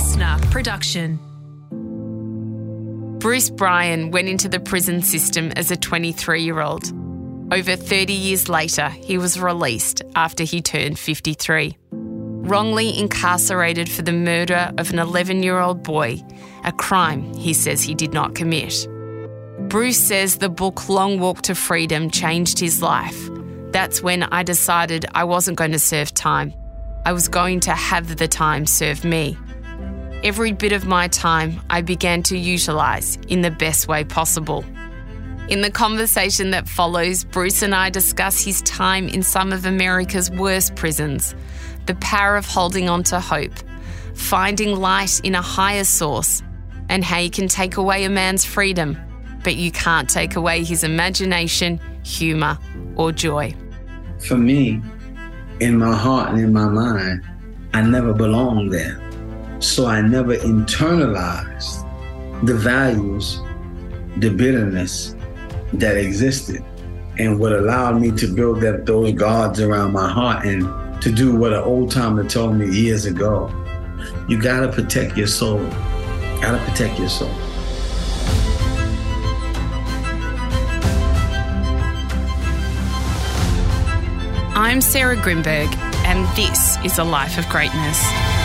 listener production. Bruce Bryan went into the prison system as a 23 year old. Over 30 years later, he was released after he turned 53. Wrongly incarcerated for the murder of an 11 year old boy, a crime he says he did not commit. Bruce says the book Long Walk to Freedom changed his life. That's when I decided I wasn't going to serve time. I was going to have the time serve me. Every bit of my time I began to utilise in the best way possible. In the conversation that follows, Bruce and I discuss his time in some of America's worst prisons, the power of holding on to hope, finding light in a higher source, and how you can take away a man's freedom, but you can't take away his imagination, humour, or joy. For me, in my heart and in my mind, I never belonged there. So I never internalized the values, the bitterness that existed, and what allowed me to build up those guards around my heart and to do what an old timer told me years ago. You gotta protect your soul. Gotta protect your soul. I'm Sarah Grynberg, and this is a life of greatness.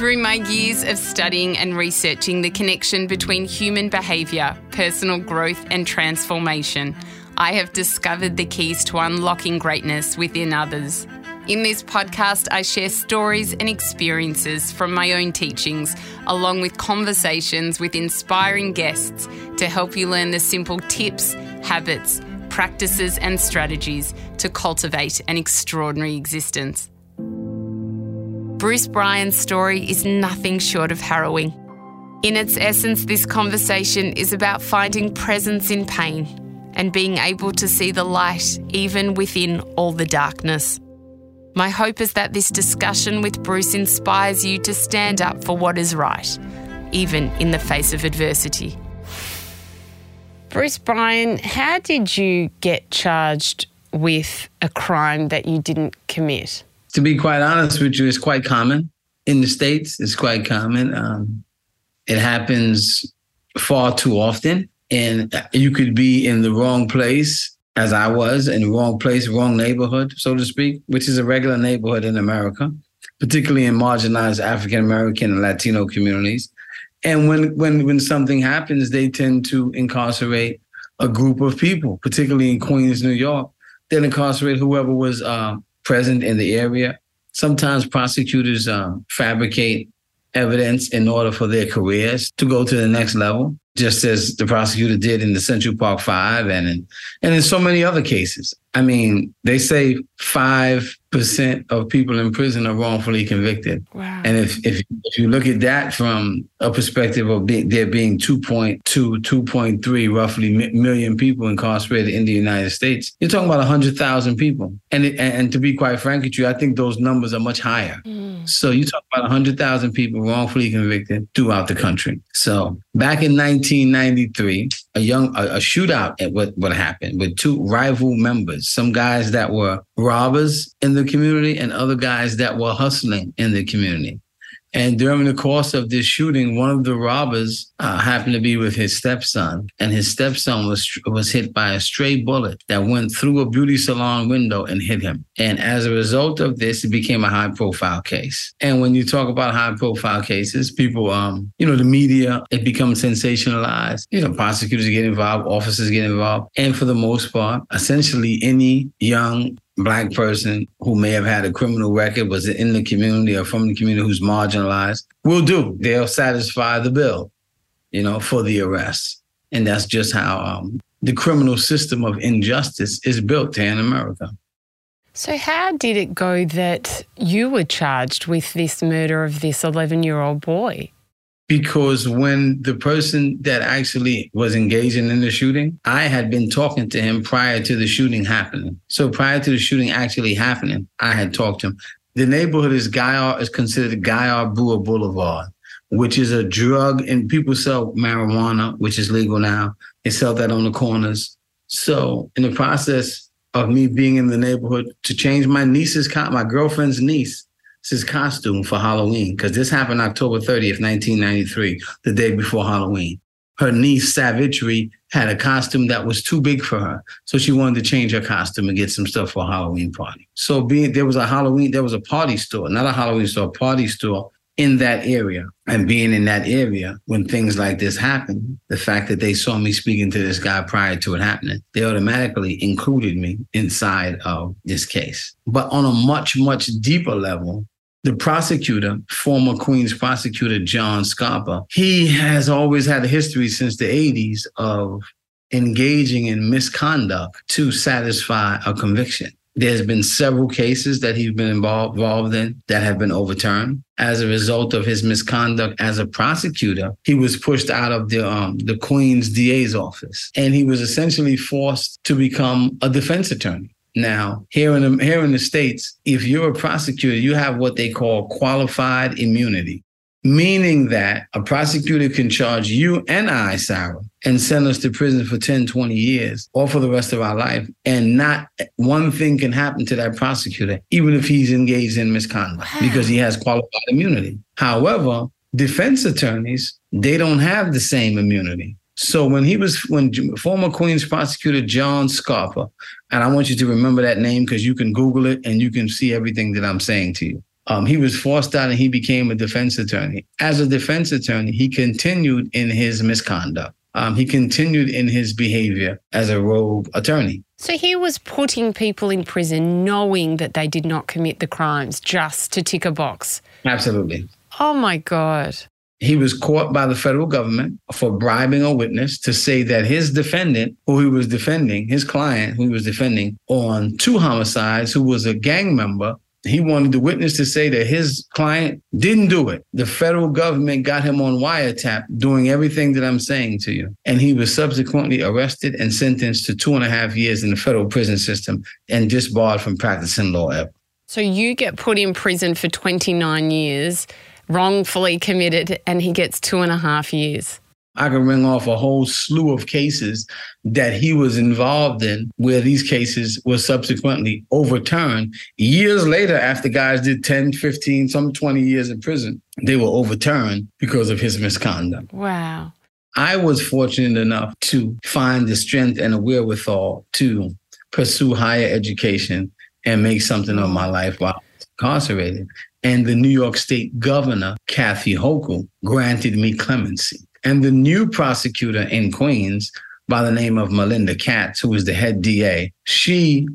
Through my years of studying and researching the connection between human behaviour, personal growth, and transformation, I have discovered the keys to unlocking greatness within others. In this podcast, I share stories and experiences from my own teachings, along with conversations with inspiring guests to help you learn the simple tips, habits, practices, and strategies to cultivate an extraordinary existence. Bruce Bryan's story is nothing short of harrowing. In its essence, this conversation is about finding presence in pain and being able to see the light even within all the darkness. My hope is that this discussion with Bruce inspires you to stand up for what is right, even in the face of adversity. Bruce Bryan, how did you get charged with a crime that you didn't commit? To be quite honest with you, it's quite common in the States. It's quite common. Um, it happens far too often. And you could be in the wrong place, as I was, in the wrong place, wrong neighborhood, so to speak, which is a regular neighborhood in America, particularly in marginalized African American and Latino communities. And when when when something happens, they tend to incarcerate a group of people, particularly in Queens, New York. They'll incarcerate whoever was uh, present in the area. Sometimes prosecutors uh, fabricate evidence in order for their careers to go to the next level, just as the prosecutor did in the Central Park Five and in, and in so many other cases. I mean, they say five percent of people in prison are wrongfully convicted. Wow. And if, if if you look at that from a perspective of be, there being 2.2, 2.3 roughly million people incarcerated in the United States, you're talking about 100,000 people. And it, and to be quite frank with you, I think those numbers are much higher. Mm. So you talk about 100,000 people wrongfully convicted throughout the country. So back in 1993, a young a, a shootout at what what happened with two rival members, some guys that were robbers in the community and other guys that were hustling in the community. And during the course of this shooting, one of the robbers uh, happened to be with his stepson, and his stepson was was hit by a stray bullet that went through a beauty salon window and hit him. And as a result of this, it became a high profile case. And when you talk about high profile cases, people, um, you know, the media, it becomes sensationalized. You know, prosecutors get involved, officers get involved, and for the most part, essentially any young black person who may have had a criminal record, was in the community or from the community who's marginalized, will do. They'll satisfy the bill, you know, for the arrest. And that's just how um, the criminal system of injustice is built here in America. So, how did it go that you were charged with this murder of this 11 year old boy? Because when the person that actually was engaging in the shooting, I had been talking to him prior to the shooting happening. So prior to the shooting actually happening, I had talked to him. The neighborhood is Guy R. is considered Guy R. Brewer Boulevard, which is a drug, and people sell marijuana, which is legal now. They sell that on the corners. So in the process of me being in the neighborhood to change my niece's my girlfriend's niece his costume for Halloween because this happened October 30th, 1993, the day before Halloween. Her niece, Savitri, had a costume that was too big for her. So she wanted to change her costume and get some stuff for a Halloween party. So being there was a Halloween, there was a party store, not a Halloween store, a party store in that area and being in that area when things like this happen, the fact that they saw me speaking to this guy prior to it happening, they automatically included me inside of this case. But on a much, much deeper level, the prosecutor, former Queens prosecutor John Scarpa, he has always had a history since the 80s of engaging in misconduct to satisfy a conviction. There's been several cases that he's been involved, involved in that have been overturned as a result of his misconduct as a prosecutor. He was pushed out of the um, the Queen's DA's office, and he was essentially forced to become a defense attorney. Now, here in the, here in the states, if you're a prosecutor, you have what they call qualified immunity meaning that a prosecutor can charge you and I, Sarah, and send us to prison for 10, 20 years or for the rest of our life. And not one thing can happen to that prosecutor, even if he's engaged in misconduct, wow. because he has qualified immunity. However, defense attorneys, they don't have the same immunity. So when he was, when former Queens prosecutor John Scarpa, and I want you to remember that name because you can Google it and you can see everything that I'm saying to you. Um, he was forced out and he became a defense attorney. As a defense attorney, he continued in his misconduct. Um, he continued in his behavior as a rogue attorney. So he was putting people in prison knowing that they did not commit the crimes just to tick a box. Absolutely. Oh my God. He was caught by the federal government for bribing a witness to say that his defendant, who he was defending, his client, who he was defending on two homicides, who was a gang member, he wanted the witness to say that his client didn't do it. The federal government got him on wiretap doing everything that I'm saying to you. And he was subsequently arrested and sentenced to two and a half years in the federal prison system and disbarred from practicing law ever. So you get put in prison for 29 years, wrongfully committed, and he gets two and a half years. I can ring off a whole slew of cases that he was involved in where these cases were subsequently overturned. Years later, after guys did 10, 15, some 20 years in prison, they were overturned because of his misconduct. Wow. I was fortunate enough to find the strength and the wherewithal to pursue higher education and make something of my life while incarcerated. And the New York State governor, Kathy Hochul, granted me clemency. And the new prosecutor in Queens, by the name of Melinda Katz, who was the head DA, she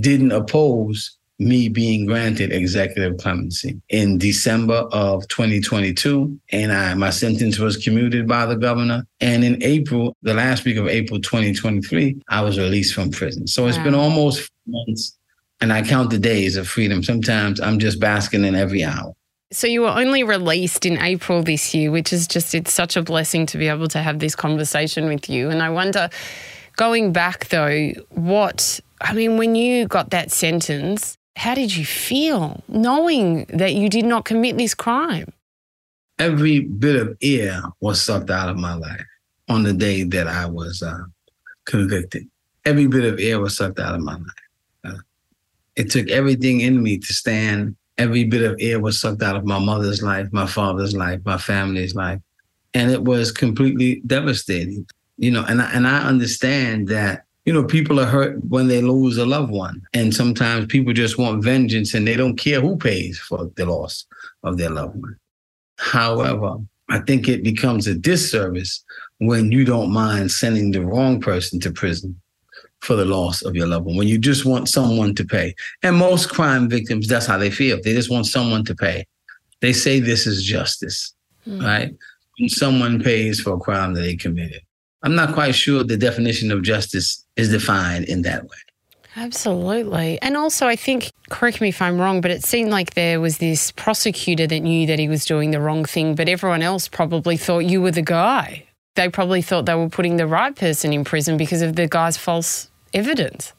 didn't oppose me being granted executive clemency in December of 2022. And I, my sentence was commuted by the governor. And in April, the last week of April 2023, I was released from prison. So it's wow. been almost months and I count the days of freedom. Sometimes I'm just basking in every hour. So you were only released in April this year, which is just, it's such a blessing to be able to have this conversation with you. And I wonder, going back though, what, I mean, when you got that sentence, how did you feel knowing that you did not commit this crime? Every bit of air was sucked out of my life on the day that I was uh, convicted. Every bit of air was sucked out of my life. It took everything in me to stand every bit of air was sucked out of my mother's life, my father's life, my family's life. And it was completely devastating, you know, and I, and I understand that, you know, people are hurt when they lose a loved one. And sometimes people just want vengeance and they don't care who pays for the loss of their loved one. However, I think it becomes a disservice when you don't mind sending the wrong person to prison for the loss of your loved one, when you just want someone to pay. And most crime victims, that's how they feel. They just want someone to pay. They say this is justice, mm. right? When someone pays for a crime that they committed. I'm not quite sure the definition of justice is defined in that way. Absolutely. And also, I think, correct me if I'm wrong, but it seemed like there was this prosecutor that knew that he was doing the wrong thing, but everyone else probably thought you were the guy. They probably thought they were putting the right person in prison because of the guy's false evidence.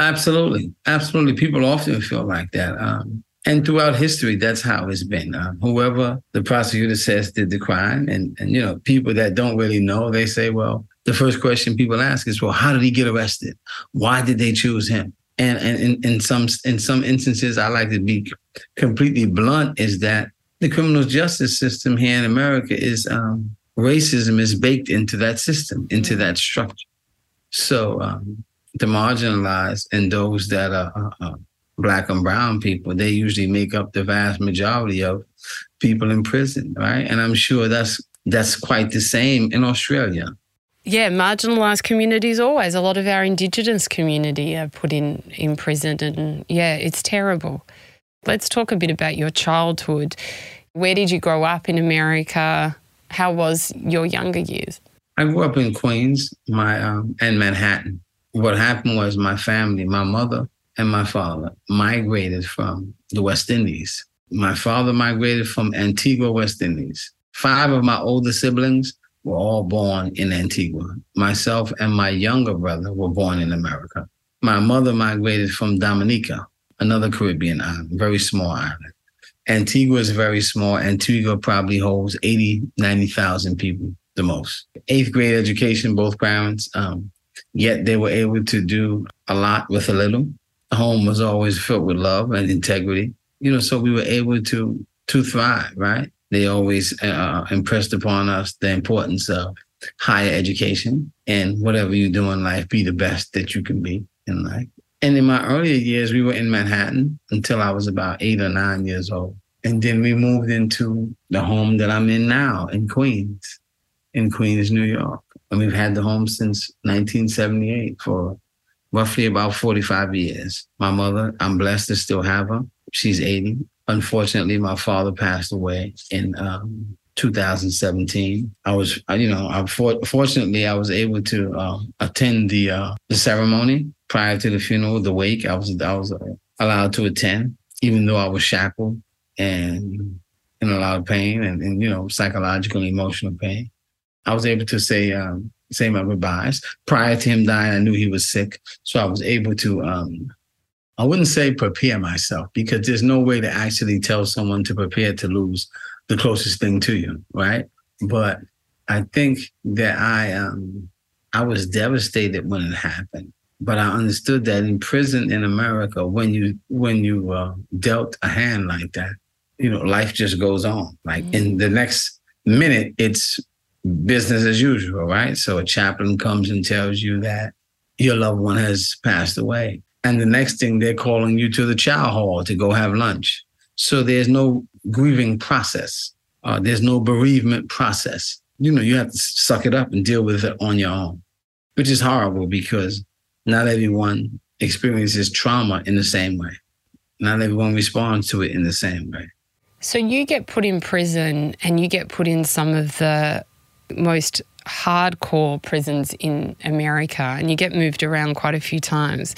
Absolutely. Absolutely. People often feel like that. Um, and throughout history, that's how it's been. Uh, whoever the prosecutor says did the crime, and, and, you know, people that don't really know, they say, well, the first question people ask is, well, how did he get arrested? Why did they choose him? And, and in, in some in some instances, I like to be completely blunt, is that the criminal justice system here in America is um, racism is baked into that system, into that structure. So um, the marginalized and those that are uh, uh, black and brown people, they usually make up the vast majority of people in prison, right? And I'm sure that's that's quite the same in Australia. Yeah, marginalised communities always. A lot of our Indigenous community are put in, in prison, and yeah, it's terrible. Let's talk a bit about your childhood. Where did you grow up in America? How was your younger years? I grew up in Queens, my um, and Manhattan. What happened was my family, my mother and my father, migrated from the West Indies. My father migrated from Antigua, West Indies. Five of my older siblings were all born in Antigua. Myself and my younger brother were born in America. My mother migrated from Dominica, another Caribbean island, very small island. Antigua is very small. Antigua probably holds 80, 90,000 people the most. Eighth grade education, both parents, um, yet they were able to do a lot with a little. Home was always filled with love and integrity. You know, so we were able to to thrive, right? They always uh, impressed upon us the importance of higher education and whatever you do in life, be the best that you can be in life. And in my earlier years, we were in Manhattan until I was about eight or nine years old. And then we moved into the home that I'm in now in Queens, in Queens, New York. And we've had the home since 1978 for roughly about 45 years. My mother, I'm blessed to still have her. She's 80. Unfortunately, my father passed away in um, 2017. I was, you know, I fortunately I was able to uh, attend the uh, the ceremony prior to the funeral, the wake. I was I was uh, allowed to attend, even though I was shackled and in a lot of pain and, and you know psychological, emotional pain. I was able to say um, say my goodbyes. Prior to him dying, I knew he was sick, so I was able to um, I wouldn't say prepare myself because there's no way to actually tell someone to prepare to lose the closest thing to you, right? But I think that I um I was devastated when it happened. But I understood that in prison in America, when you when you uh, dealt a hand like that, you know, life just goes on. Like mm-hmm. in the next minute, it's business as usual, right? So a chaplain comes and tells you that your loved one has passed away. And the next thing they're calling you to the chow hall to go have lunch. So there's no grieving process. Uh, there's no bereavement process. You know, you have to suck it up and deal with it on your own, which is horrible because not everyone experiences trauma in the same way. Not everyone responds to it in the same way. So you get put in prison and you get put in some of the most hardcore prisons in America and you get moved around quite a few times.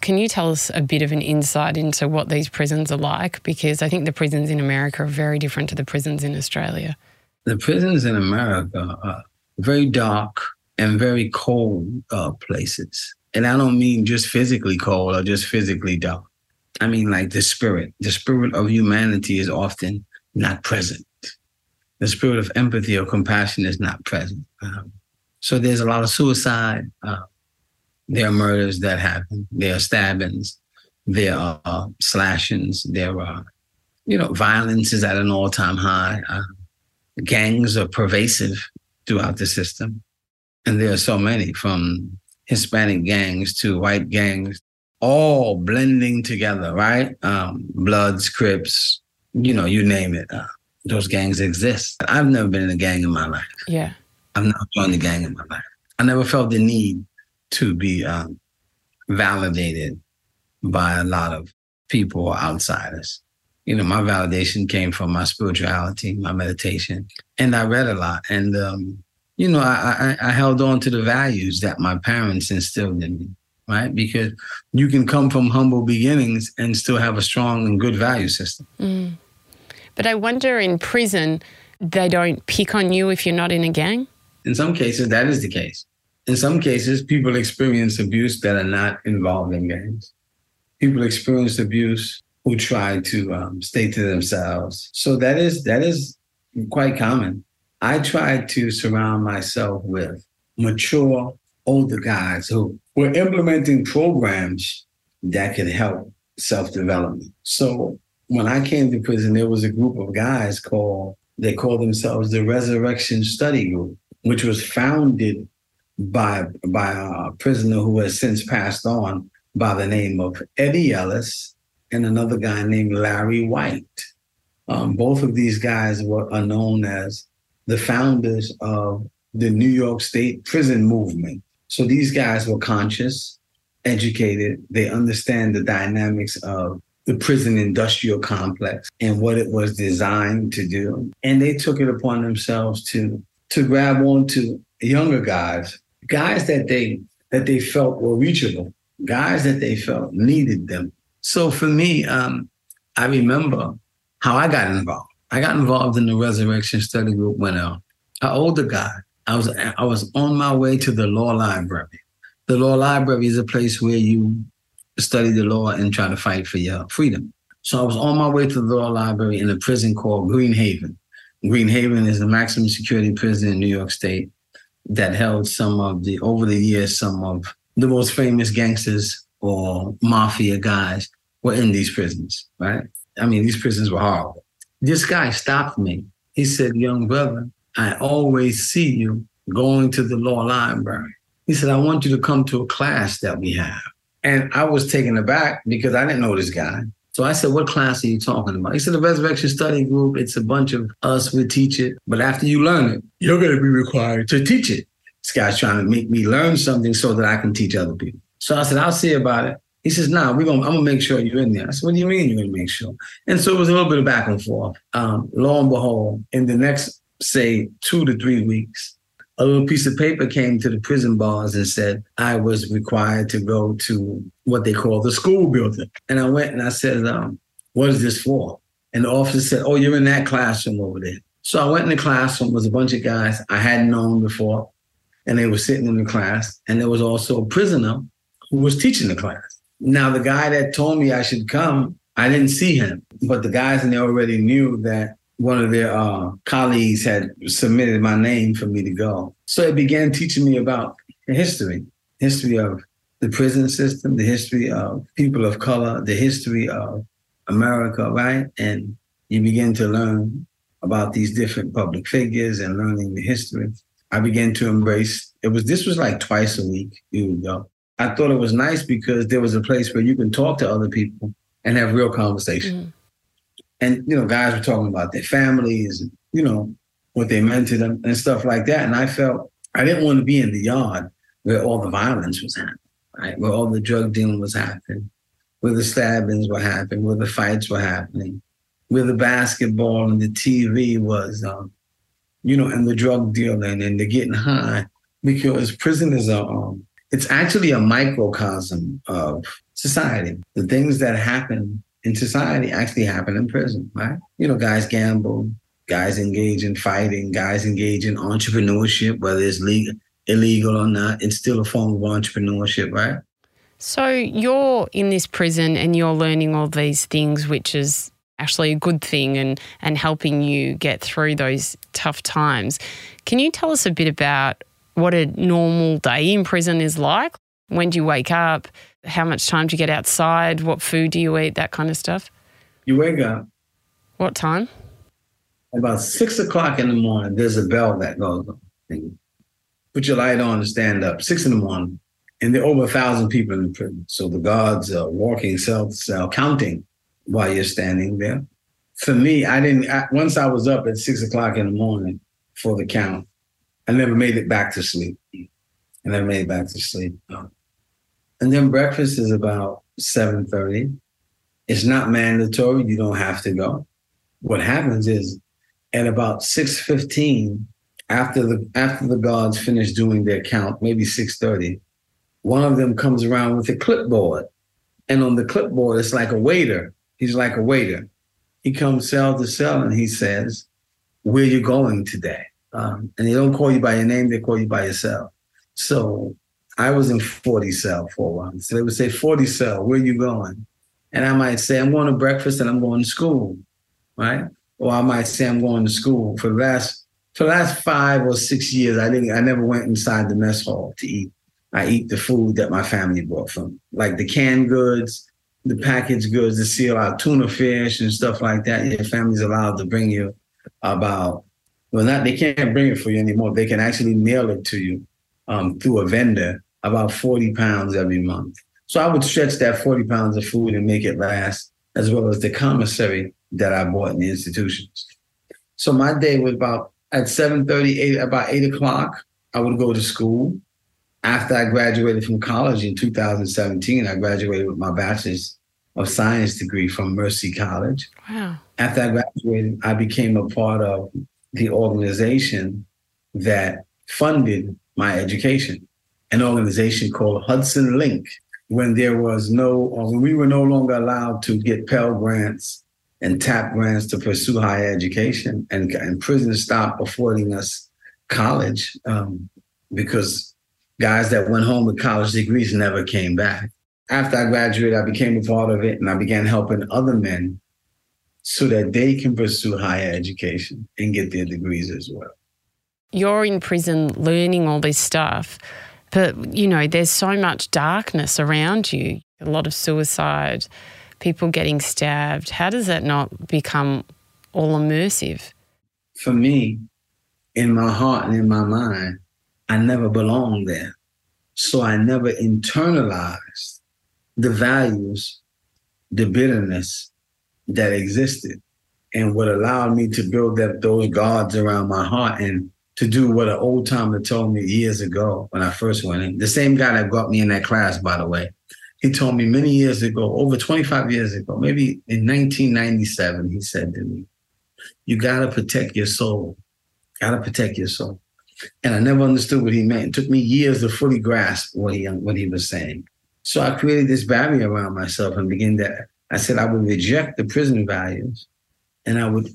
Can you tell us a bit of an insight into what these prisons are like? Because I think the prisons in America are very different to the prisons in Australia. The prisons in America are very dark and very cold uh, places. And I don't mean just physically cold or just physically dark. I mean, like the spirit. The spirit of humanity is often not present. The spirit of empathy or compassion is not present. Um, so there's a lot of suicide. Uh, there are murders that happen. There are stabbings. There are uh, slashings. There are, you know, violence is at an all-time high. Uh, gangs are pervasive throughout the system, and there are so many from Hispanic gangs to white gangs, all blending together. Right? Um, Bloods, Crips, you know, you name it. Uh, those gangs exist. I've never been in a gang in my life. Yeah. I've never joined a gang in my life. I never felt the need to be um, validated by a lot of people or outsiders. You know, my validation came from my spirituality, my meditation, and I read a lot. And um, you know, I, I, I held on to the values that my parents instilled in me, right? Because you can come from humble beginnings and still have a strong and good value system. Mm. But I wonder in prison, they don't pick on you if you're not in a gang? In some cases, that is the case in some cases, people experience abuse that are not involved in gangs. People experience abuse who try to um, stay to themselves. So that is that is quite common. I try to surround myself with mature older guys who were implementing programs that could help self development. So when I came to prison, there was a group of guys called, they called themselves the Resurrection Study Group, which was founded by, by a prisoner who has since passed on by the name of Eddie Ellis and another guy named Larry White. Um, both of these guys were are known as the founders of the New York State prison movement. So these guys were conscious, educated, they understand the dynamics of the prison industrial complex and what it was designed to do. And they took it upon themselves to to grab onto younger guys, guys that they that they felt were reachable, guys that they felt needed them. So for me, um, I remember how I got involved. I got involved in the Resurrection Study Group when uh, an older guy. I was I was on my way to the law library. The law library is a place where you study the law and try to fight for your freedom. So I was on my way to the law library in a prison called Green Haven. Green Haven is the maximum security prison in New York State that held some of the, over the years, some of the most famous gangsters or mafia guys were in these prisons, right? I mean, these prisons were horrible. This guy stopped me. He said, Young brother, I always see you going to the law library. He said, I want you to come to a class that we have. And I was taken aback because I didn't know this guy. So I said, What class are you talking about? He said, The Resurrection Study Group. It's a bunch of us. We teach it. But after you learn it, you're going to be required to teach it. This guy's trying to make me learn something so that I can teach other people. So I said, I'll see about it. He says, "Nah, we're gonna. I'm gonna make sure you're in there." I said, "What do you mean you're gonna make sure?" And so it was a little bit of back and forth. Um, lo and behold, in the next, say, two to three weeks, a little piece of paper came to the prison bars and said I was required to go to what they call the school building. And I went and I said, um, "What is this for?" And the officer said, "Oh, you're in that classroom over there." So I went in the classroom. Was a bunch of guys I hadn't known before, and they were sitting in the class. And there was also a prisoner who was teaching the class. Now, the guy that told me I should come, I didn't see him, but the guys in there already knew that one of their uh, colleagues had submitted my name for me to go. So it began teaching me about the history, history of the prison system, the history of people of color, the history of America, right? And you begin to learn about these different public figures and learning the history. I began to embrace it was this was like twice a week you would go. I thought it was nice because there was a place where you can talk to other people and have real conversation. Mm. And, you know, guys were talking about their families and, you know, what they meant to them and stuff like that. And I felt I didn't want to be in the yard where all the violence was happening, right? Where all the drug dealing was happening, where the stabbings were happening, where the fights were happening, where the basketball and the TV was, um, you know, and the drug dealing and the getting high because prisoners are um, it's actually a microcosm of society. The things that happen in society actually happen in prison, right? You know, guys gamble, guys engage in fighting, guys engage in entrepreneurship, whether it's legal, illegal or not. It's still a form of entrepreneurship, right? So you're in this prison and you're learning all these things, which is actually a good thing and and helping you get through those tough times. Can you tell us a bit about what a normal day in prison is like. When do you wake up? How much time do you get outside? What food do you eat? That kind of stuff. You wake up. What time? About six o'clock in the morning, there's a bell that goes on. Put your light on and stand up. Six in the morning. And there are over a thousand people in the prison. So the guards are walking cell to cell, counting while you're standing there. For me, I didn't, I, once I was up at six o'clock in the morning for the count, I never made it back to sleep. I never made it back to sleep. And then breakfast is about 7.30. It's not mandatory. You don't have to go. What happens is at about 6.15, after the after the guards finish doing their count, maybe 6.30, one of them comes around with a clipboard. And on the clipboard, it's like a waiter. He's like a waiter. He comes cell to cell and he says, where you going today? Um, and they don't call you by your name, they call you by your cell. So I was in 40 cell for a while. So they would say, 40 cell, where are you going? And I might say, I'm going to breakfast and I'm going to school, right? Or I might say I'm going to school. For the last for the last five or six years, I didn't I never went inside the mess hall to eat. I eat the food that my family brought from, like the canned goods, the packaged goods, the seal out tuna fish and stuff like that. Your family's allowed to bring you about, well, not they can't bring it for you anymore. They can actually mail it to you um, through a vendor about 40 pounds every month. So I would stretch that 40 pounds of food and make it last, as well as the commissary that I bought in the institutions. So my day was about at 7:30, 8, about 8 o'clock, I would go to school. After I graduated from college in 2017, I graduated with my bachelor's of science degree from Mercy College. Wow. After I graduated, I became a part of the organization that funded my education, an organization called Hudson Link. When there was no, or when we were no longer allowed to get Pell Grants and TAP grants to pursue higher education, and, and prison stopped affording us college um, because guys that went home with college degrees never came back. After I graduated, I became a part of it and I began helping other men so that they can pursue higher education and get their degrees as well. You're in prison learning all this stuff, but you know, there's so much darkness around you, a lot of suicide, people getting stabbed. How does that not become all immersive? For me, in my heart and in my mind, I never belonged there. So I never internalized the values, the bitterness that existed and what allowed me to build up those guards around my heart and to do what an old timer told me years ago when I first went in. The same guy that got me in that class, by the way, he told me many years ago, over 25 years ago, maybe in 1997, he said to me, You got to protect your soul. Got to protect your soul. And I never understood what he meant. It took me years to fully grasp what he, what he was saying. So I created this barrier around myself and began that. I said I would reject the prison values and I would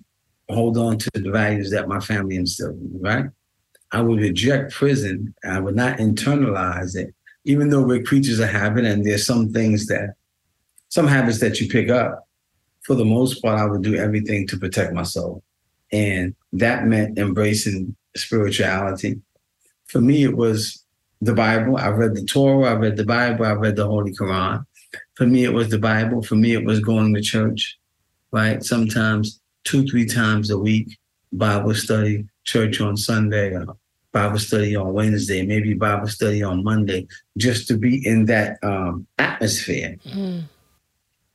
hold on to the values that my family instilled in me, right? I would reject prison. I would not internalize it, even though we're creatures of habit and there's some things that, some habits that you pick up. For the most part, I would do everything to protect my soul. And that meant embracing spirituality. For me, it was the Bible. I read the Torah, I read the Bible, I read the Holy Quran. For me, it was the Bible. For me, it was going to church, right? Sometimes two, three times a week, Bible study, church on Sunday, uh, Bible study on Wednesday, maybe Bible study on Monday, just to be in that um, atmosphere mm.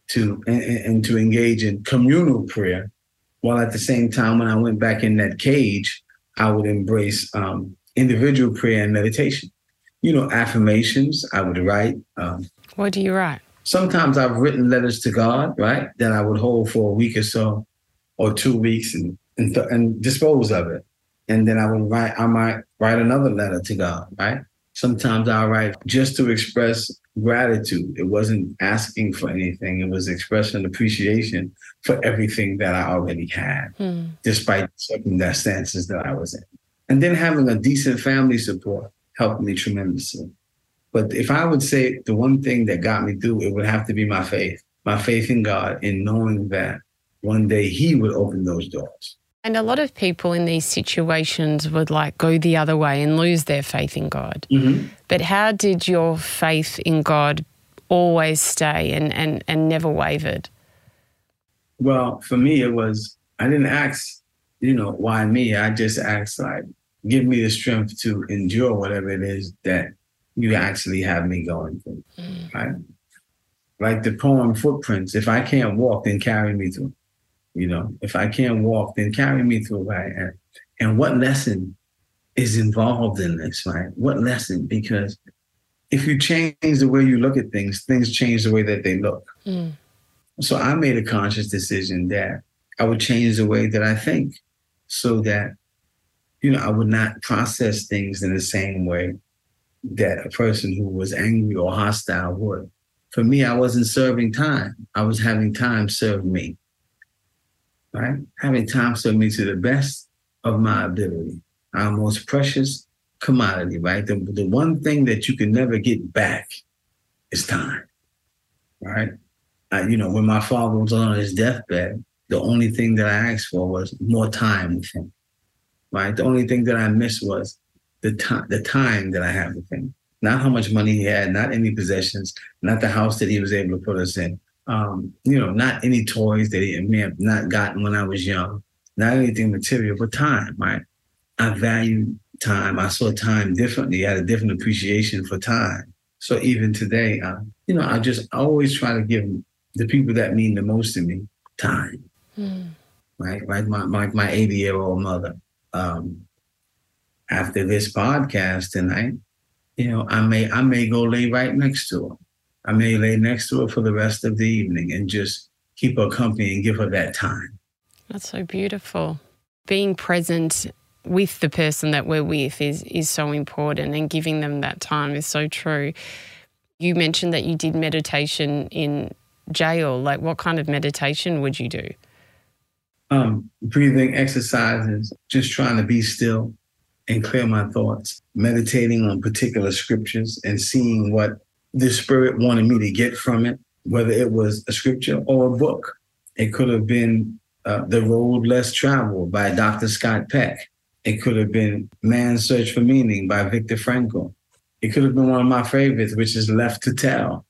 to and, and to engage in communal prayer, while at the same time, when I went back in that cage, I would embrace um, individual prayer and meditation. You know, affirmations. I would write. Um, what do you write? Sometimes I've written letters to God, right? That I would hold for a week or so, or two weeks, and and, th- and dispose of it. And then I would write. I might write another letter to God, right? Sometimes I'll write just to express gratitude. It wasn't asking for anything. It was expressing appreciation for everything that I already had, hmm. despite circumstances that I was in. And then having a decent family support helped me tremendously. But if I would say the one thing that got me through, it would have to be my faith, my faith in God, in knowing that one day He would open those doors. And a lot of people in these situations would like go the other way and lose their faith in God. Mm-hmm. But how did your faith in God always stay and, and, and never wavered? Well, for me, it was, I didn't ask, you know, why me? I just asked, like, give me the strength to endure whatever it is that you actually have me going through. Mm. Right? Like the poem Footprints, if I can't walk, then carry me through. You know, if I can't walk, then carry me through, right? And, and what lesson is involved in this, right? What lesson? Because if you change the way you look at things, things change the way that they look. Mm. So I made a conscious decision that I would change the way that I think so that, you know, I would not process things in the same way that a person who was angry or hostile would. For me, I wasn't serving time. I was having time serve me right? Having time serve me to the best of my ability. Our most precious commodity, right? The, the one thing that you can never get back is time, right? I, you know, when my father was on his deathbed, the only thing that I asked for was more time with him, right? The only thing that I missed was the time, the time that I had with him. not how much money he had, not any possessions, not the house that he was able to put us in, um, you know, not any toys that he may have not gotten when I was young, not anything material, but time, right? I value time. I saw time differently. I had a different appreciation for time. So even today, uh, you know, I just always try to give the people that mean the most to me time. Mm. Right, like my my my 80 year old mother. Um, after this podcast tonight, you know, I may I may go lay right next to her. I may lay next to her for the rest of the evening and just keep her company and give her that time. That's so beautiful. Being present with the person that we're with is is so important and giving them that time is so true. You mentioned that you did meditation in jail. Like what kind of meditation would you do? Um, breathing exercises, just trying to be still and clear my thoughts, meditating on particular scriptures and seeing what the spirit wanted me to get from it, whether it was a scripture or a book. It could have been uh, The Road Less Traveled by Dr. Scott Peck. It could have been Man's Search for Meaning by Viktor Frankl. It could have been one of my favorites, which is Left to Tell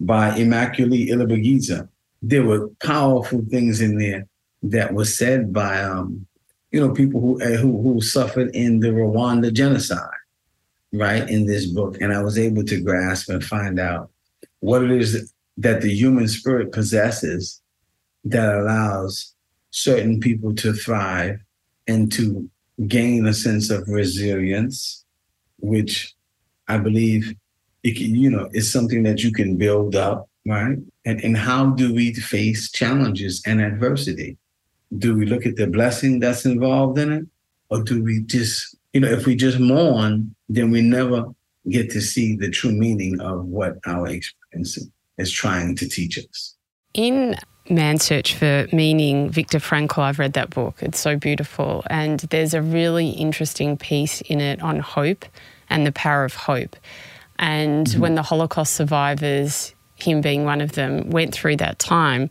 by Immaculée Ilibagiza. There were powerful things in there that were said by, um, you know, people who, uh, who who suffered in the Rwanda genocide, right? In this book, and I was able to grasp and find out what it is that the human spirit possesses that allows certain people to thrive and to gain a sense of resilience, which I believe it can, you know, is something that you can build up, right? And and how do we face challenges and adversity? Do we look at the blessing that's involved in it? Or do we just, you know, if we just mourn, then we never get to see the true meaning of what our experience is trying to teach us. In Man's Search for Meaning, Viktor Frankl, I've read that book. It's so beautiful. And there's a really interesting piece in it on hope and the power of hope. And mm-hmm. when the Holocaust survivors, him being one of them, went through that time,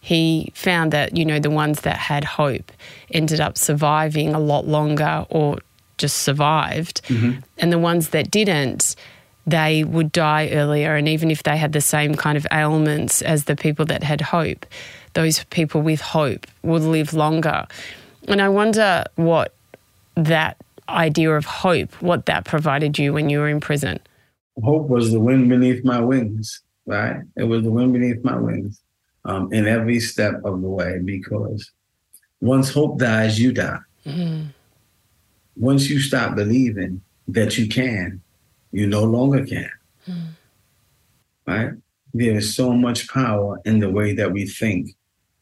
he found that, you know, the ones that had hope ended up surviving a lot longer or just survived. Mm-hmm. And the ones that didn't, they would die earlier. And even if they had the same kind of ailments as the people that had hope, those people with hope would live longer. And I wonder what that idea of hope, what that provided you when you were in prison. Hope was the wind beneath my wings, right? It was the wind beneath my wings um, in every step of the way because once hope dies, you die. Mm-hmm. Once you stop believing that you can, you no longer can. Mm. Right? There is so much power in the way that we think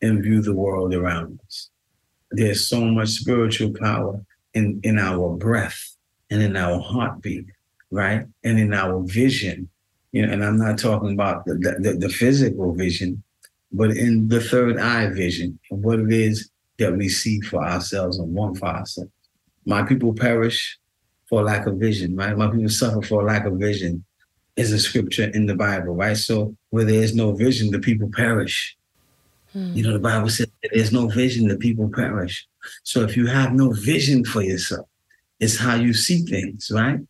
and view the world around us. There's so much spiritual power in, in our breath and in our heartbeat, right? And in our vision. You know, and I'm not talking about the, the, the physical vision, but in the third eye vision, what it is that we see for ourselves and want for ourselves. My people perish for lack of vision, right? My people suffer for lack of vision is a scripture in the Bible, right? So where there is no vision, the people perish. Mm. You know, the Bible says there's no vision, the people perish. So if you have no vision for yourself, it's how you see things, right?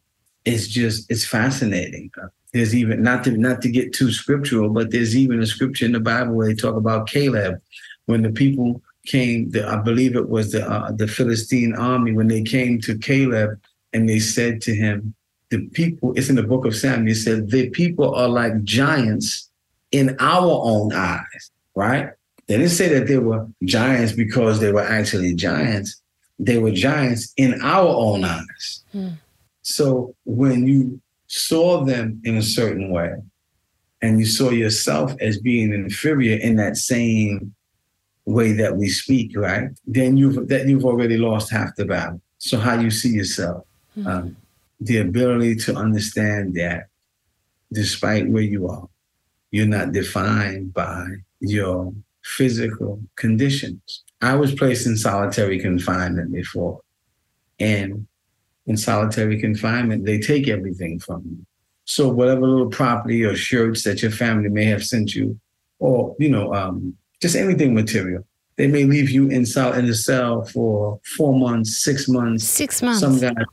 It's just, it's fascinating. There's even not to not to get too scriptural, but there's even a scripture in the Bible where they talk about Caleb when the people came. The, I believe it was the uh, the Philistine army when they came to Caleb and they said to him, the people, it's in the book of Samuel, it said, the people are like giants in our own eyes, right? They didn't say that they were giants because they were actually giants. They were giants in our own eyes. Hmm. So when you saw them in a certain way, and you saw yourself as being inferior in that same way that we speak, right? Then you've that you've already lost half the battle. So how you see yourself mm-hmm. um, the ability to understand that despite where you are, you're not defined by your physical conditions. I was placed in solitary confinement before. And in solitary confinement, they take everything from you. So whatever little property or shirts that your family may have sent you, or you know, um, just anything material, they may leave you in cell in the cell for four months, six months. Six months. Some guys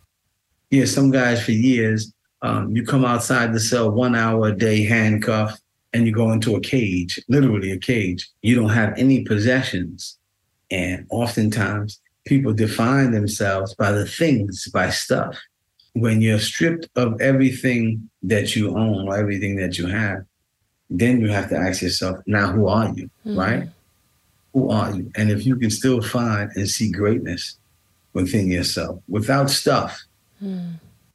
yeah, some guys for years, Um, you come outside the cell one hour a day, handcuffed, and you go into a cage, literally a cage. You don't have any possessions. And oftentimes people define themselves by the things, by stuff. When you're stripped of everything that you own or everything that you have, then you have to ask yourself, now who are you? Mm-hmm. Right? Who are you? And if you can still find and see greatness within yourself without stuff, mm.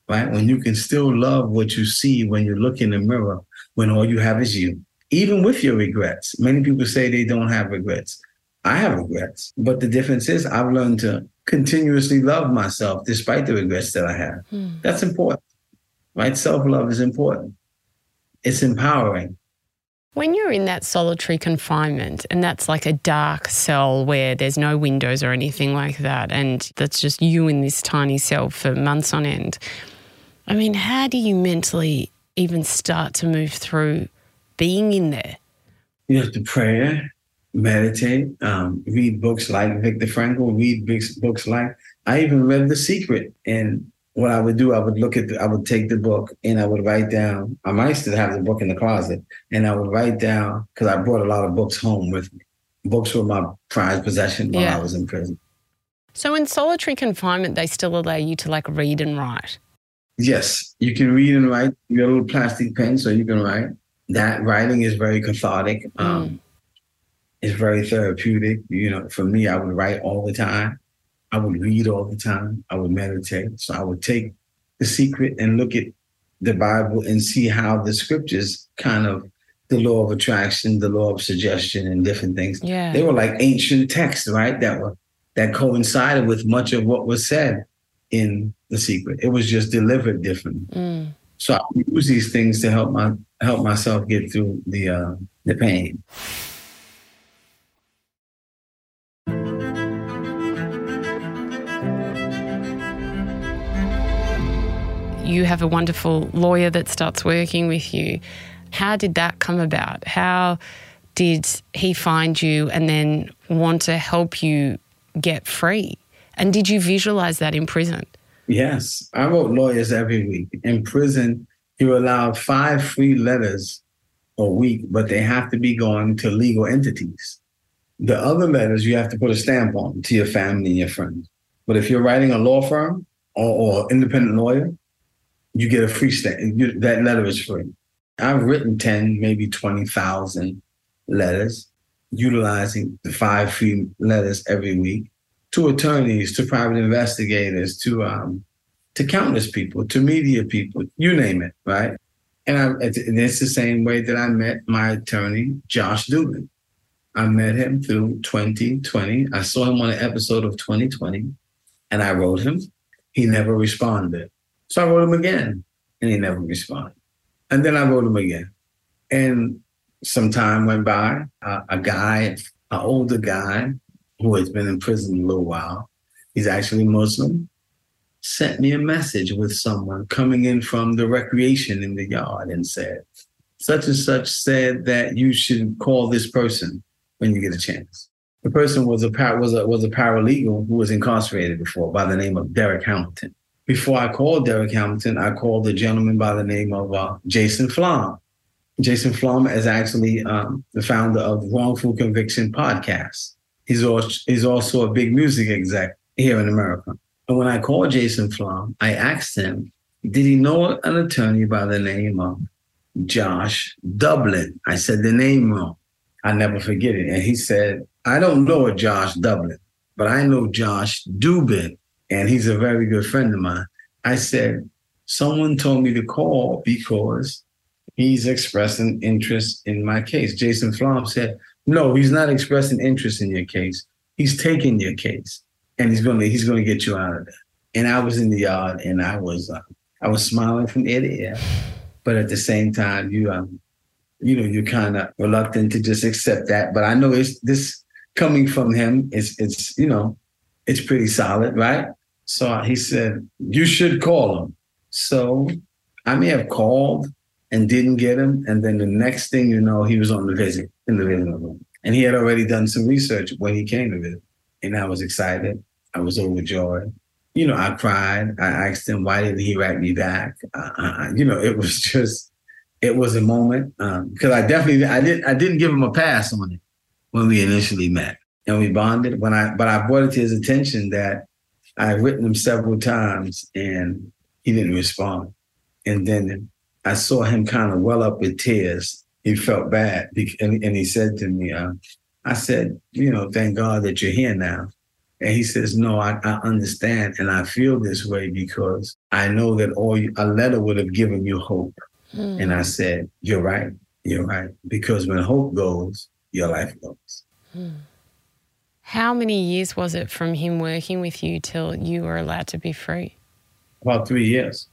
right? When you can still love what you see when you look in the mirror, when all you have is you, even with your regrets. Many people say they don't have regrets. I have regrets, but the difference is I've learned to continuously love myself despite the regrets that I have. Mm. That's important, right? Self love is important. It's empowering. When you're in that solitary confinement and that's like a dark cell where there's no windows or anything like that, and that's just you in this tiny cell for months on end, I mean, how do you mentally even start to move through being in there? You have to pray, meditate, um, read books like Viktor Frankl, read books like, I even read The Secret and what I would do, I would look at, the, I would take the book and I would write down. I might still have the book in the closet, and I would write down because I brought a lot of books home with me. Books were my prized possession while yeah. I was in prison. So in solitary confinement, they still allow you to like read and write. Yes, you can read and write. You got a little plastic pen, so you can write. That writing is very cathartic. Mm. Um, it's very therapeutic. You know, for me, I would write all the time. I would read all the time. I would meditate. So I would take the secret and look at the Bible and see how the scriptures kind of the law of attraction, the law of suggestion, and different things. Yeah. They were like ancient texts, right? That were that coincided with much of what was said in the secret. It was just delivered differently. Mm. So I use these things to help my help myself get through the uh, the pain. You have a wonderful lawyer that starts working with you. How did that come about? How did he find you and then want to help you get free? And did you visualize that in prison? Yes. I wrote lawyers every week. In prison, you're allowed five free letters a week, but they have to be going to legal entities. The other letters you have to put a stamp on to your family and your friends. But if you're writing a law firm or, or independent lawyer, you get a free stamp. You, that letter is free. I've written 10, maybe 20,000 letters, utilizing the five free letters every week to attorneys, to private investigators, to um, to countless people, to media people, you name it, right? And, I, and it's the same way that I met my attorney, Josh Dubin. I met him through 20/20. I saw him on an episode of 20/20 and I wrote him. He never responded. So I wrote him again, and he never responded. And then I wrote him again. And some time went by. Uh, a guy, an older guy who has been in prison a little while, he's actually Muslim, sent me a message with someone coming in from the recreation in the yard and said, such and such said that you should call this person when you get a chance. The person was a was a was a paralegal who was incarcerated before by the name of Derrick Hamilton before I called Derrick Hamilton, I called a gentleman by the name of uh, Jason Flom. Jason Flom is actually um, the founder of Wrongful Conviction Podcast. He's also, he's also a big music exec here in America. And when I called Jason Flom, I asked him, did he know an attorney by the name of Josh Dublin? I said the name wrong. I never forget it. And he said, I don't know a Josh Dublin, but I know Josh Dubin and he's a very good friend of mine. I said, someone told me to call because he's expressing interest in my case. Jason Flom said, no, he's not expressing interest in your case. He's taking your case and he's going to, he's going to get you out of there. And I was in the yard and I was, uh, I was smiling from ear to ear, but at the same time, you, um, you know, you're kind of reluctant to just accept that. But I know it's this coming from him. It's, it's, you know, it's pretty solid, right? So he said, You should call him. So I may have called and didn't get him. And then the next thing you know, he was on the visit in the visiting room. And he had already done some research when he came to visit. And I was excited. I was overjoyed. you know, I cried. I asked him, why didn't he write me back? Uh, you know, it was just, it was a moment because um, I definitely, I didn't, I didn't give him a pass on it when we initially met and we bonded. When I, but I brought it to his attention that I had written him several times and he didn't respond. And then I saw him kind of well up with tears. He felt bad, and, and he said to me, uh, "I said, you know, thank God that you're here now." And he says, No, I, I, understand. And I feel this way because I know that all you, a letter would have given you hope. Mm. And I said, You're right. You're right. Because when hope goes, your life goes. Mm. How many years was it from him working with you till you were allowed to be free? About three years.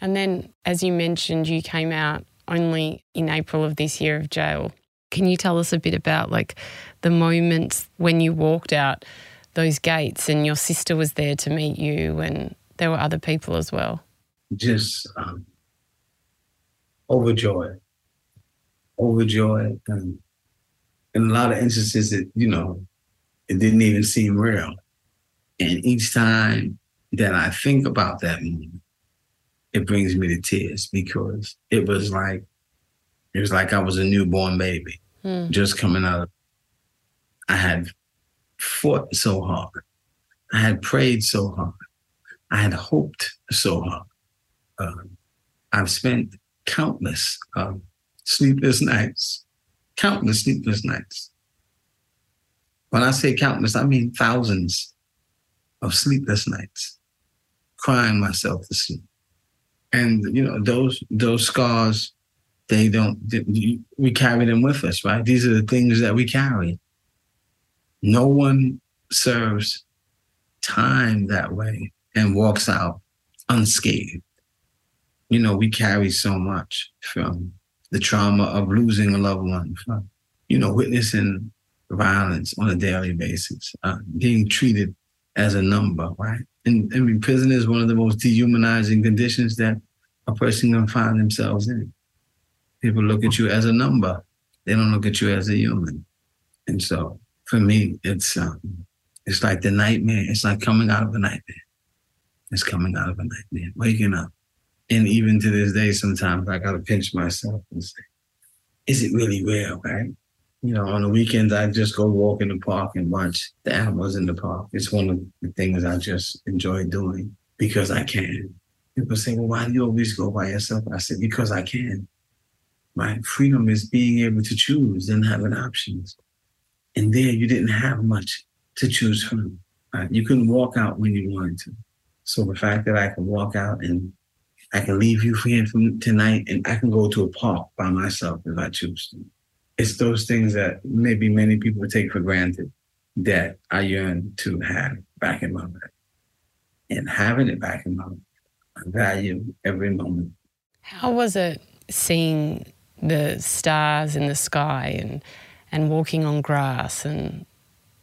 And then, as you mentioned, you came out only in April of this year of jail. Can you tell us a bit about like the moments when you walked out those gates and your sister was there to meet you and there were other people as well? Just um, overjoyed, overjoyed. And in a lot of instances, it, you know, it didn't even seem real. And each time that I think about that moment, it brings me to tears because it was like, it was like I was a newborn baby hmm. just coming out. I had fought so hard. I had prayed so hard. I had hoped so hard. Uh, I've spent countless uh, sleepless nights, countless sleepless nights. When I say countless, I mean thousands of sleepless nights, crying myself to sleep. And you know those those scars, they don't. We carry them with us, right? These are the things that we carry. No one serves time that way and walks out unscathed. You know, we carry so much from the trauma of losing a loved one, from, you know, witnessing violence on a daily basis, uh, being treated as a number, right? And mean, prison is one of the most dehumanizing conditions that a person can find themselves in. People look at you as a number; they don't look at you as a human. And so, for me, it's um, it's like the nightmare. It's like coming out of a nightmare. It's coming out of a nightmare, waking up. And even to this day, sometimes I gotta pinch myself and say, is it really real, right? You know, on the weekends, I just go walk in the park and watch the animals in the park. It's one of the things I just enjoy doing because I can. People say, well, why do you always go by yourself? I said, because I can. My Freedom is being able to choose and having options. And there you didn't have much to choose from. Right? You couldn't walk out when you wanted to. So the fact that I can walk out and I can leave you here from tonight and I can go to a park by myself if I choose to. It's those things that maybe many people take for granted that I yearn to have back in my life. And having it back in my life, I value every moment. How was it seeing the stars in the sky and and walking on grass and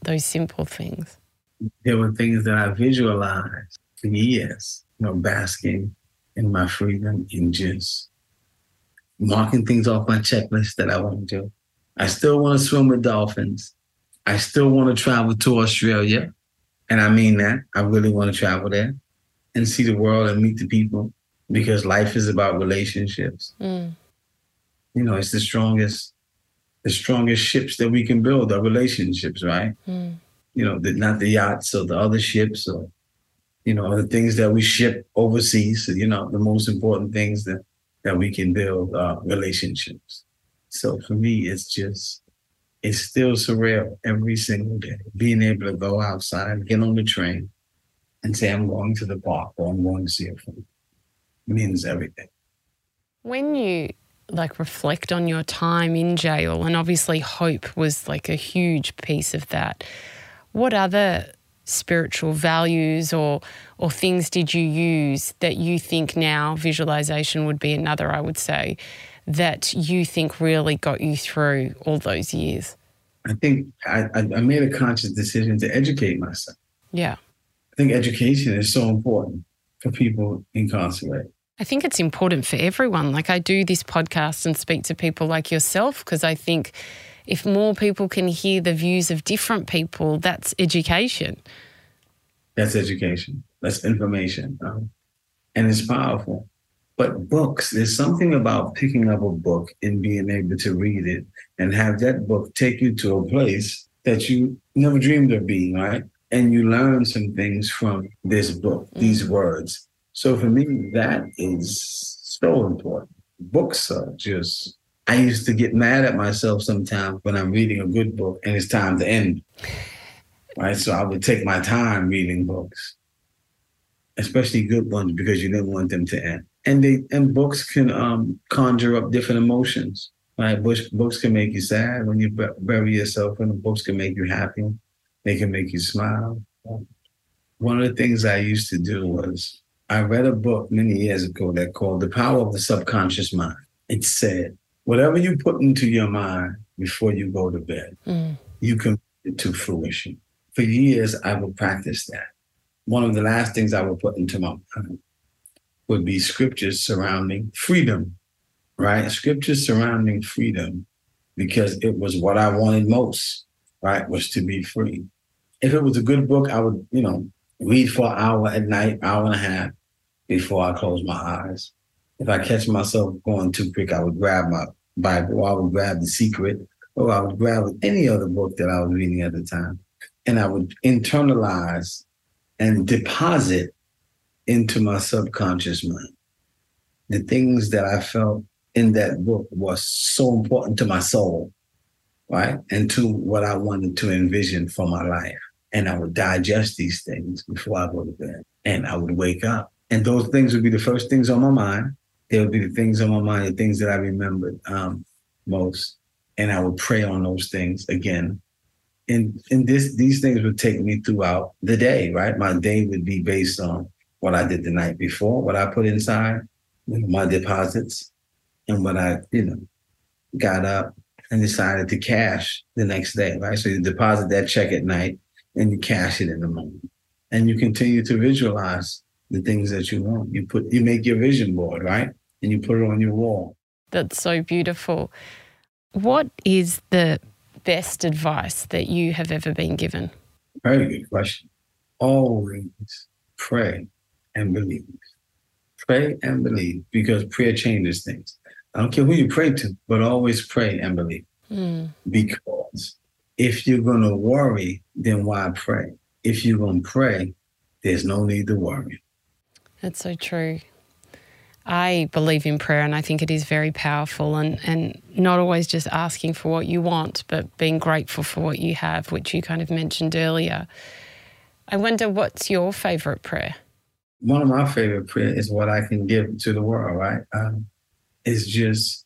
those simple things? There were things that I visualized for years, you know, basking in my freedom and just marking things off my checklist that I want to do. I still want to swim with dolphins. I still want to travel to Australia. And I mean that. I really want to travel there and see the world and meet the people because life is about relationships. Mm. You know, it's the strongest the strongest ships that we can build are relationships, right? Mm. You know, the, not the yachts or the other ships or, you know, the things that we ship overseas. You know, the most important things that, that we can build are relationships. So for me, it's just, it's still surreal every single day. Being able to go outside, get on the train, and say, I'm going to the park or I'm going to see a friend means everything. When you like reflect on your time in jail and obviously hope was like a huge piece of that what other spiritual values or or things did you use that you think now visualization would be another i would say that you think really got you through all those years i think i, I made a conscious decision to educate myself yeah i think education is so important for people incarcerated I think it's important for everyone. Like I do this podcast and speak to people like yourself because I think if more people can hear the views of different people, that's education. That's education. That's information. Um, and it's powerful. But books, there's something about picking up a book and being able to read it and have that book take you to a place that you never dreamed of being, right? And you learn some things from this book, these mm. words. So for me, that is so important. Books are just, I used to get mad at myself sometimes when I'm reading a good book and it's time to end. Right. So I would take my time reading books, especially good ones, because you didn't want them to end. And they and books can um, conjure up different emotions. Right? Books, books can make you sad when you bury yourself and Books can make you happy. They can make you smile. One of the things I used to do was I read a book many years ago that called The Power of the Subconscious Mind. It said, whatever you put into your mind before you go to bed, mm. you can it to fruition. For years, I would practice that. One of the last things I would put into my mind would be scriptures surrounding freedom, right? Scriptures surrounding freedom, because it was what I wanted most, right? Was to be free. If it was a good book, I would, you know, read for an hour at night, hour and a half before I close my eyes. If I catch myself going too quick, I would grab my Bible, I would grab The Secret, or I would grab any other book that I was reading at the time. And I would internalize and deposit into my subconscious mind the things that I felt in that book was so important to my soul, right? And to what I wanted to envision for my life. And I would digest these things before I go to bed. And I would wake up and those things would be the first things on my mind. They would be the things on my mind, the things that I remembered um, most. And I would pray on those things again. And, and this these things would take me throughout the day, right? My day would be based on what I did the night before, what I put inside, you know, my deposits, and what I, you know, got up and decided to cash the next day, right? So you deposit that check at night and you cash it in the morning. And you continue to visualize the things that you want. You put you make your vision board, right? And you put it on your wall. That's so beautiful. What is the best advice that you have ever been given? Very good question. Always pray and believe. Pray and believe because prayer changes things. I don't care who you pray to, but always pray and believe. Mm. Because if you're going to worry, then why pray? If you're going to pray, there's no need to worry. That's so true. I believe in prayer and I think it is very powerful and, and not always just asking for what you want, but being grateful for what you have, which you kind of mentioned earlier. I wonder what's your favourite prayer? One of my favorite prayers is what I can give to the world, right? Um, it's just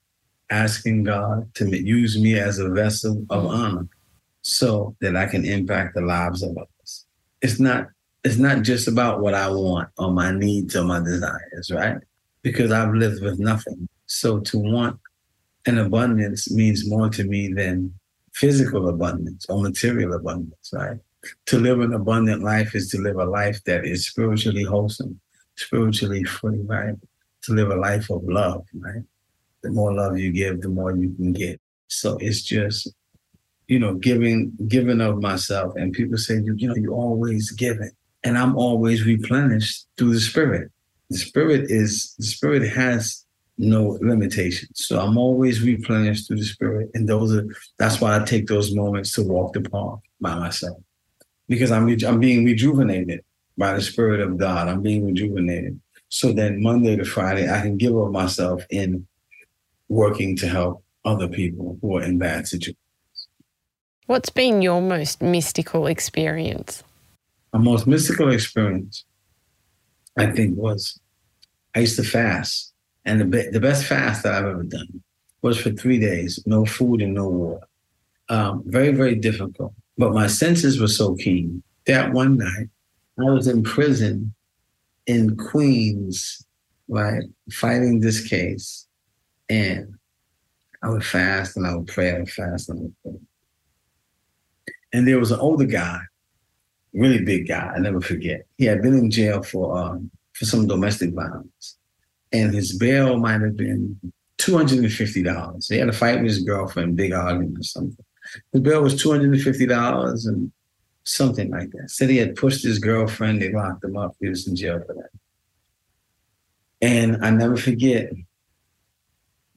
asking God to use me as a vessel of honor so that I can impact the lives of others. It's not it's not just about what I want or my needs or my desires, right? Because I've lived with nothing. So to want an abundance means more to me than physical abundance or material abundance, right? To live an abundant life is to live a life that is spiritually wholesome, spiritually free, right? To live a life of love, right? The more love you give, the more you can get. So it's just, you know, giving, giving of myself. And people say, you, you know, you always giving and I'm always replenished through the spirit. The spirit is the spirit has no limitations. So I'm always replenished through the spirit. And those are that's why I take those moments to walk the park by myself. Because I'm I'm being rejuvenated by the spirit of God. I'm being rejuvenated. So then Monday to Friday I can give of myself in working to help other people who are in bad situations. What's been your most mystical experience? my most mystical experience, I think, was I used to fast. And the, be- the best fast that I've ever done was for three days, no food and no water. Um, very, very difficult. But my senses were so keen that one night I was in prison in Queens, right, fighting this case. And I would fast and I would pray, I would fast and I would pray. And there was an older guy really big guy. I never forget. He had been in jail for um, for some domestic violence, and his bail might have been two hundred and fifty dollars. He had a fight with his girlfriend, big argument or something. His bail was two hundred and fifty dollars, and something like that. Said he had pushed his girlfriend, they locked him up. He was in jail for that. And I never forget,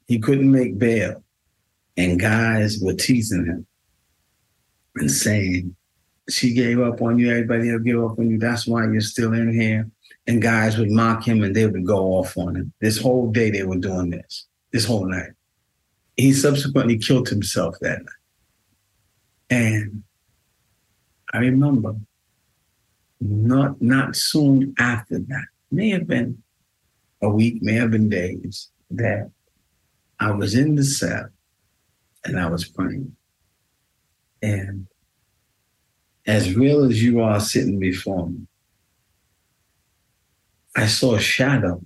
he couldn't make bail. And guys were teasing him and saying, She gave up on you, everybody will give up on you. That's why you're still in here. And guys would mock him and they would go off on him. This whole day they were doing this, this whole night. He subsequently killed himself that night. And I remember not not soon after that, may have been a week, may have been days, that I was in the cell and I was praying. And as real as you are sitting before me, I saw a shadow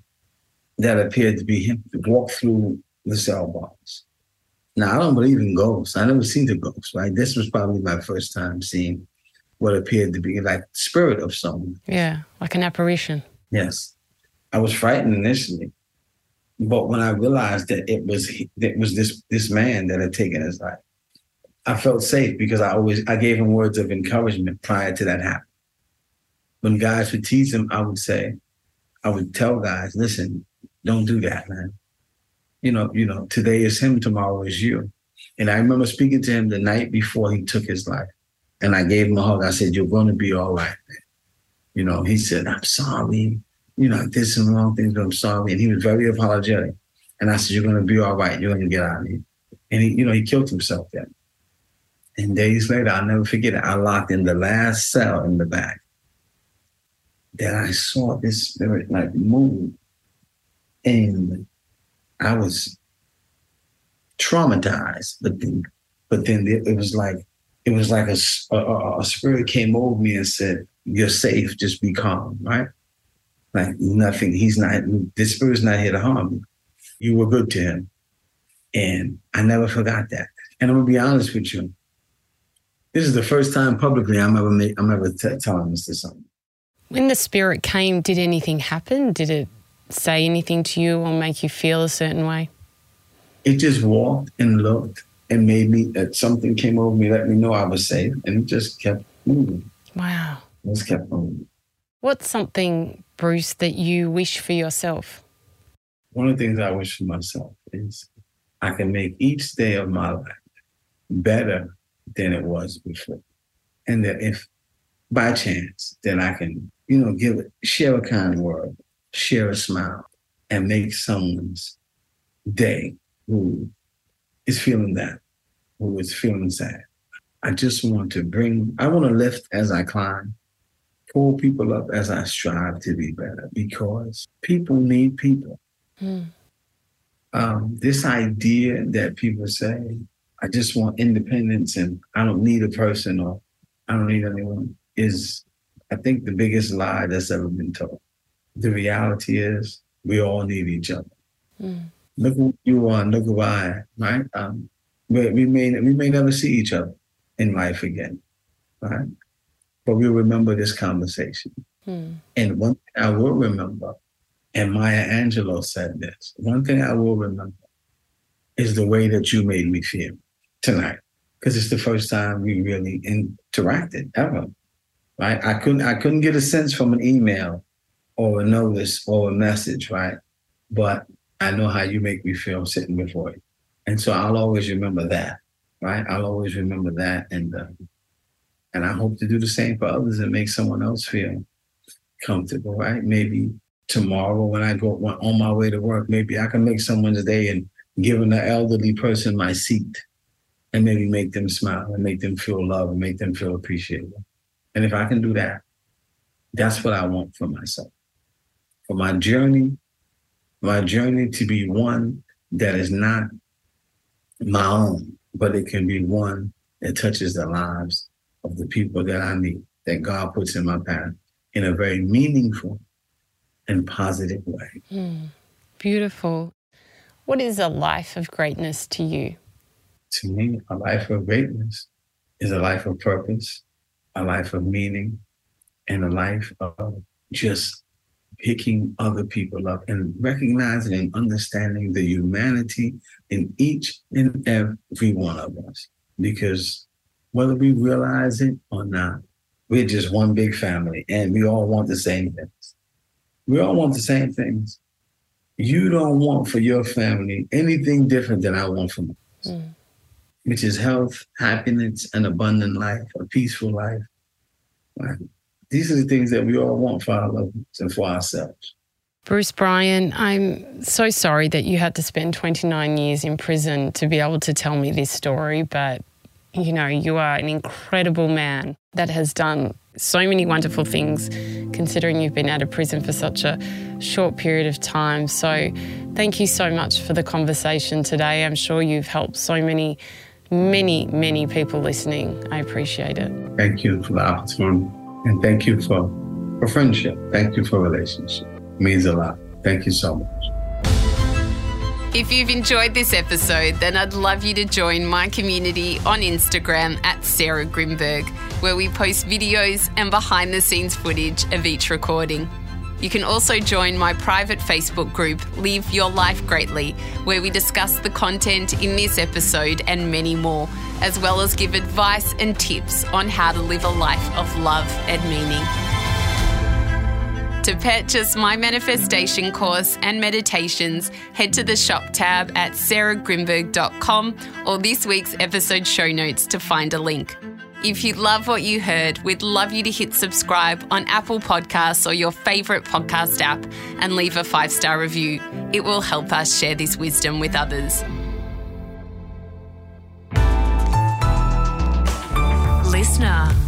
that appeared to be him walk through the cell bars. Now, I don't believe in ghosts. I never seen the ghost, right? This was probably my first time seeing what appeared to be like spirit of someone. Yeah, like an apparition. Yes. I was frightened initially. But when I realized that it was it was this this man that had taken his life, I felt safe because I always I gave him words of encouragement prior to that happening. When guys would tease him, I would say, I would tell guys, listen, don't do that, man. You know, you know, today is him, tomorrow is you. And I remember speaking to him the night before he took his life. And I gave him a hug. I said, You're gonna be all right, man. You know, he said, I'm sorry you know, I did some wrong things, but I'm sorry. And he was very apologetic. And I said, You're gonna be all right, you're gonna get out of here. And he, you know, he killed himself then. And days later, I'll never forget it. I locked in the last cell in the back. Then I saw this spirit like move. And I was traumatized, but then, but then it was like it was like a, a, a spirit came over me and said, "You're safe. Just be calm." Right? Like nothing. He's not. This spirit's not here to harm you. You were good to him, and I never forgot that. And I'm gonna be honest with you. This is the first time publicly I'm ever make, I'm ever t- telling this to someone. When the spirit came, did anything happen? Did it say anything to you or make you feel a certain way? It just walked and looked and made me that something came over me, let me know I was safe, and it just kept moving. Wow. It just kept moving. What's something Bruce, that you wish for yourself? One of the things I wish for myself is I can make each day of my life better than it was before. And that if by chance that I can, you know, give it, share a kind word, share a smile, and make someone's day who is feeling that, who is feeling sad. I just want to bring, I want to lift as I climb pull people up as I strive to be better because people need people. Mm. Um, this idea that people say, I just want independence and I don't need a person or I don't need anyone is, I think, the biggest lie that's ever been told. The reality is we all need each other. Mm. Look who you are, look who I am, right? Um, we, we, may, we may never see each other in life again, right? but we'll remember this conversation. Hmm. And one thing I will remember, and Maya Angelou said this one thing I will remember is the way that you made me feel tonight. Because it's the first time we really interacted ever. Right? I couldn't I couldn't get a sense from an email or a notice or a message, right? But I know how you make me feel sitting before you. And so I'll always remember that, right? I'll always remember that. And uh, and I hope to do the same for others and make someone else feel comfortable, right? Maybe tomorrow when I go on my way to work, maybe I can make someone's day and give an elderly person my seat and maybe make them smile and make them feel loved and make them feel appreciated. And if I can do that, that's what I want for myself. For my journey, my journey to be one that is not my own, but it can be one that touches the lives of the people that I meet, that God puts in my path in a very meaningful and positive way. Mm, beautiful. What is a life of greatness to you? To me, a life of greatness is a life of purpose, a life of meaning, and a life of just picking other people up and recognizing and understanding the humanity in each and every one of us. Because whether we realize it or not, we're just one big family and we all want the same things. We all want the same things. You don't want for your family anything different than I want for mine, mm. which is health, happiness, an abundant life, a peaceful life. These are the things that we all want for our loved ones and for ourselves. Bruce Bryan, I'm so sorry that you had to spend 29 years in prison to be able to tell me this story, but you know, you are an incredible man that has done so many wonderful things considering you've been out of prison for such a short period of time. So, thank you so much for the conversation today. I'm sure you've helped so many, many, many people listening. I appreciate it. Thank you for the opportunity and thank you for, for friendship. Thank you for relationship. It means a lot. Thank you so much. If you've enjoyed this episode, then I'd love you to join my community on Instagram at Sarah Grynberg, where we post videos and behind the scenes footage of each recording. You can also join my private Facebook group, Live Your Life Greatly, where we discuss the content in this episode and many more, as well as give advice and tips on how to live a life of love and meaning. To purchase my manifestation course and meditations, head to the shop tab at sarahgrynberg.com or this week's episode show notes to find a link. If you love what you heard, we'd love you to hit subscribe on Apple Podcasts or your favourite podcast app and leave a five star review. It will help us share this wisdom with others. Listener.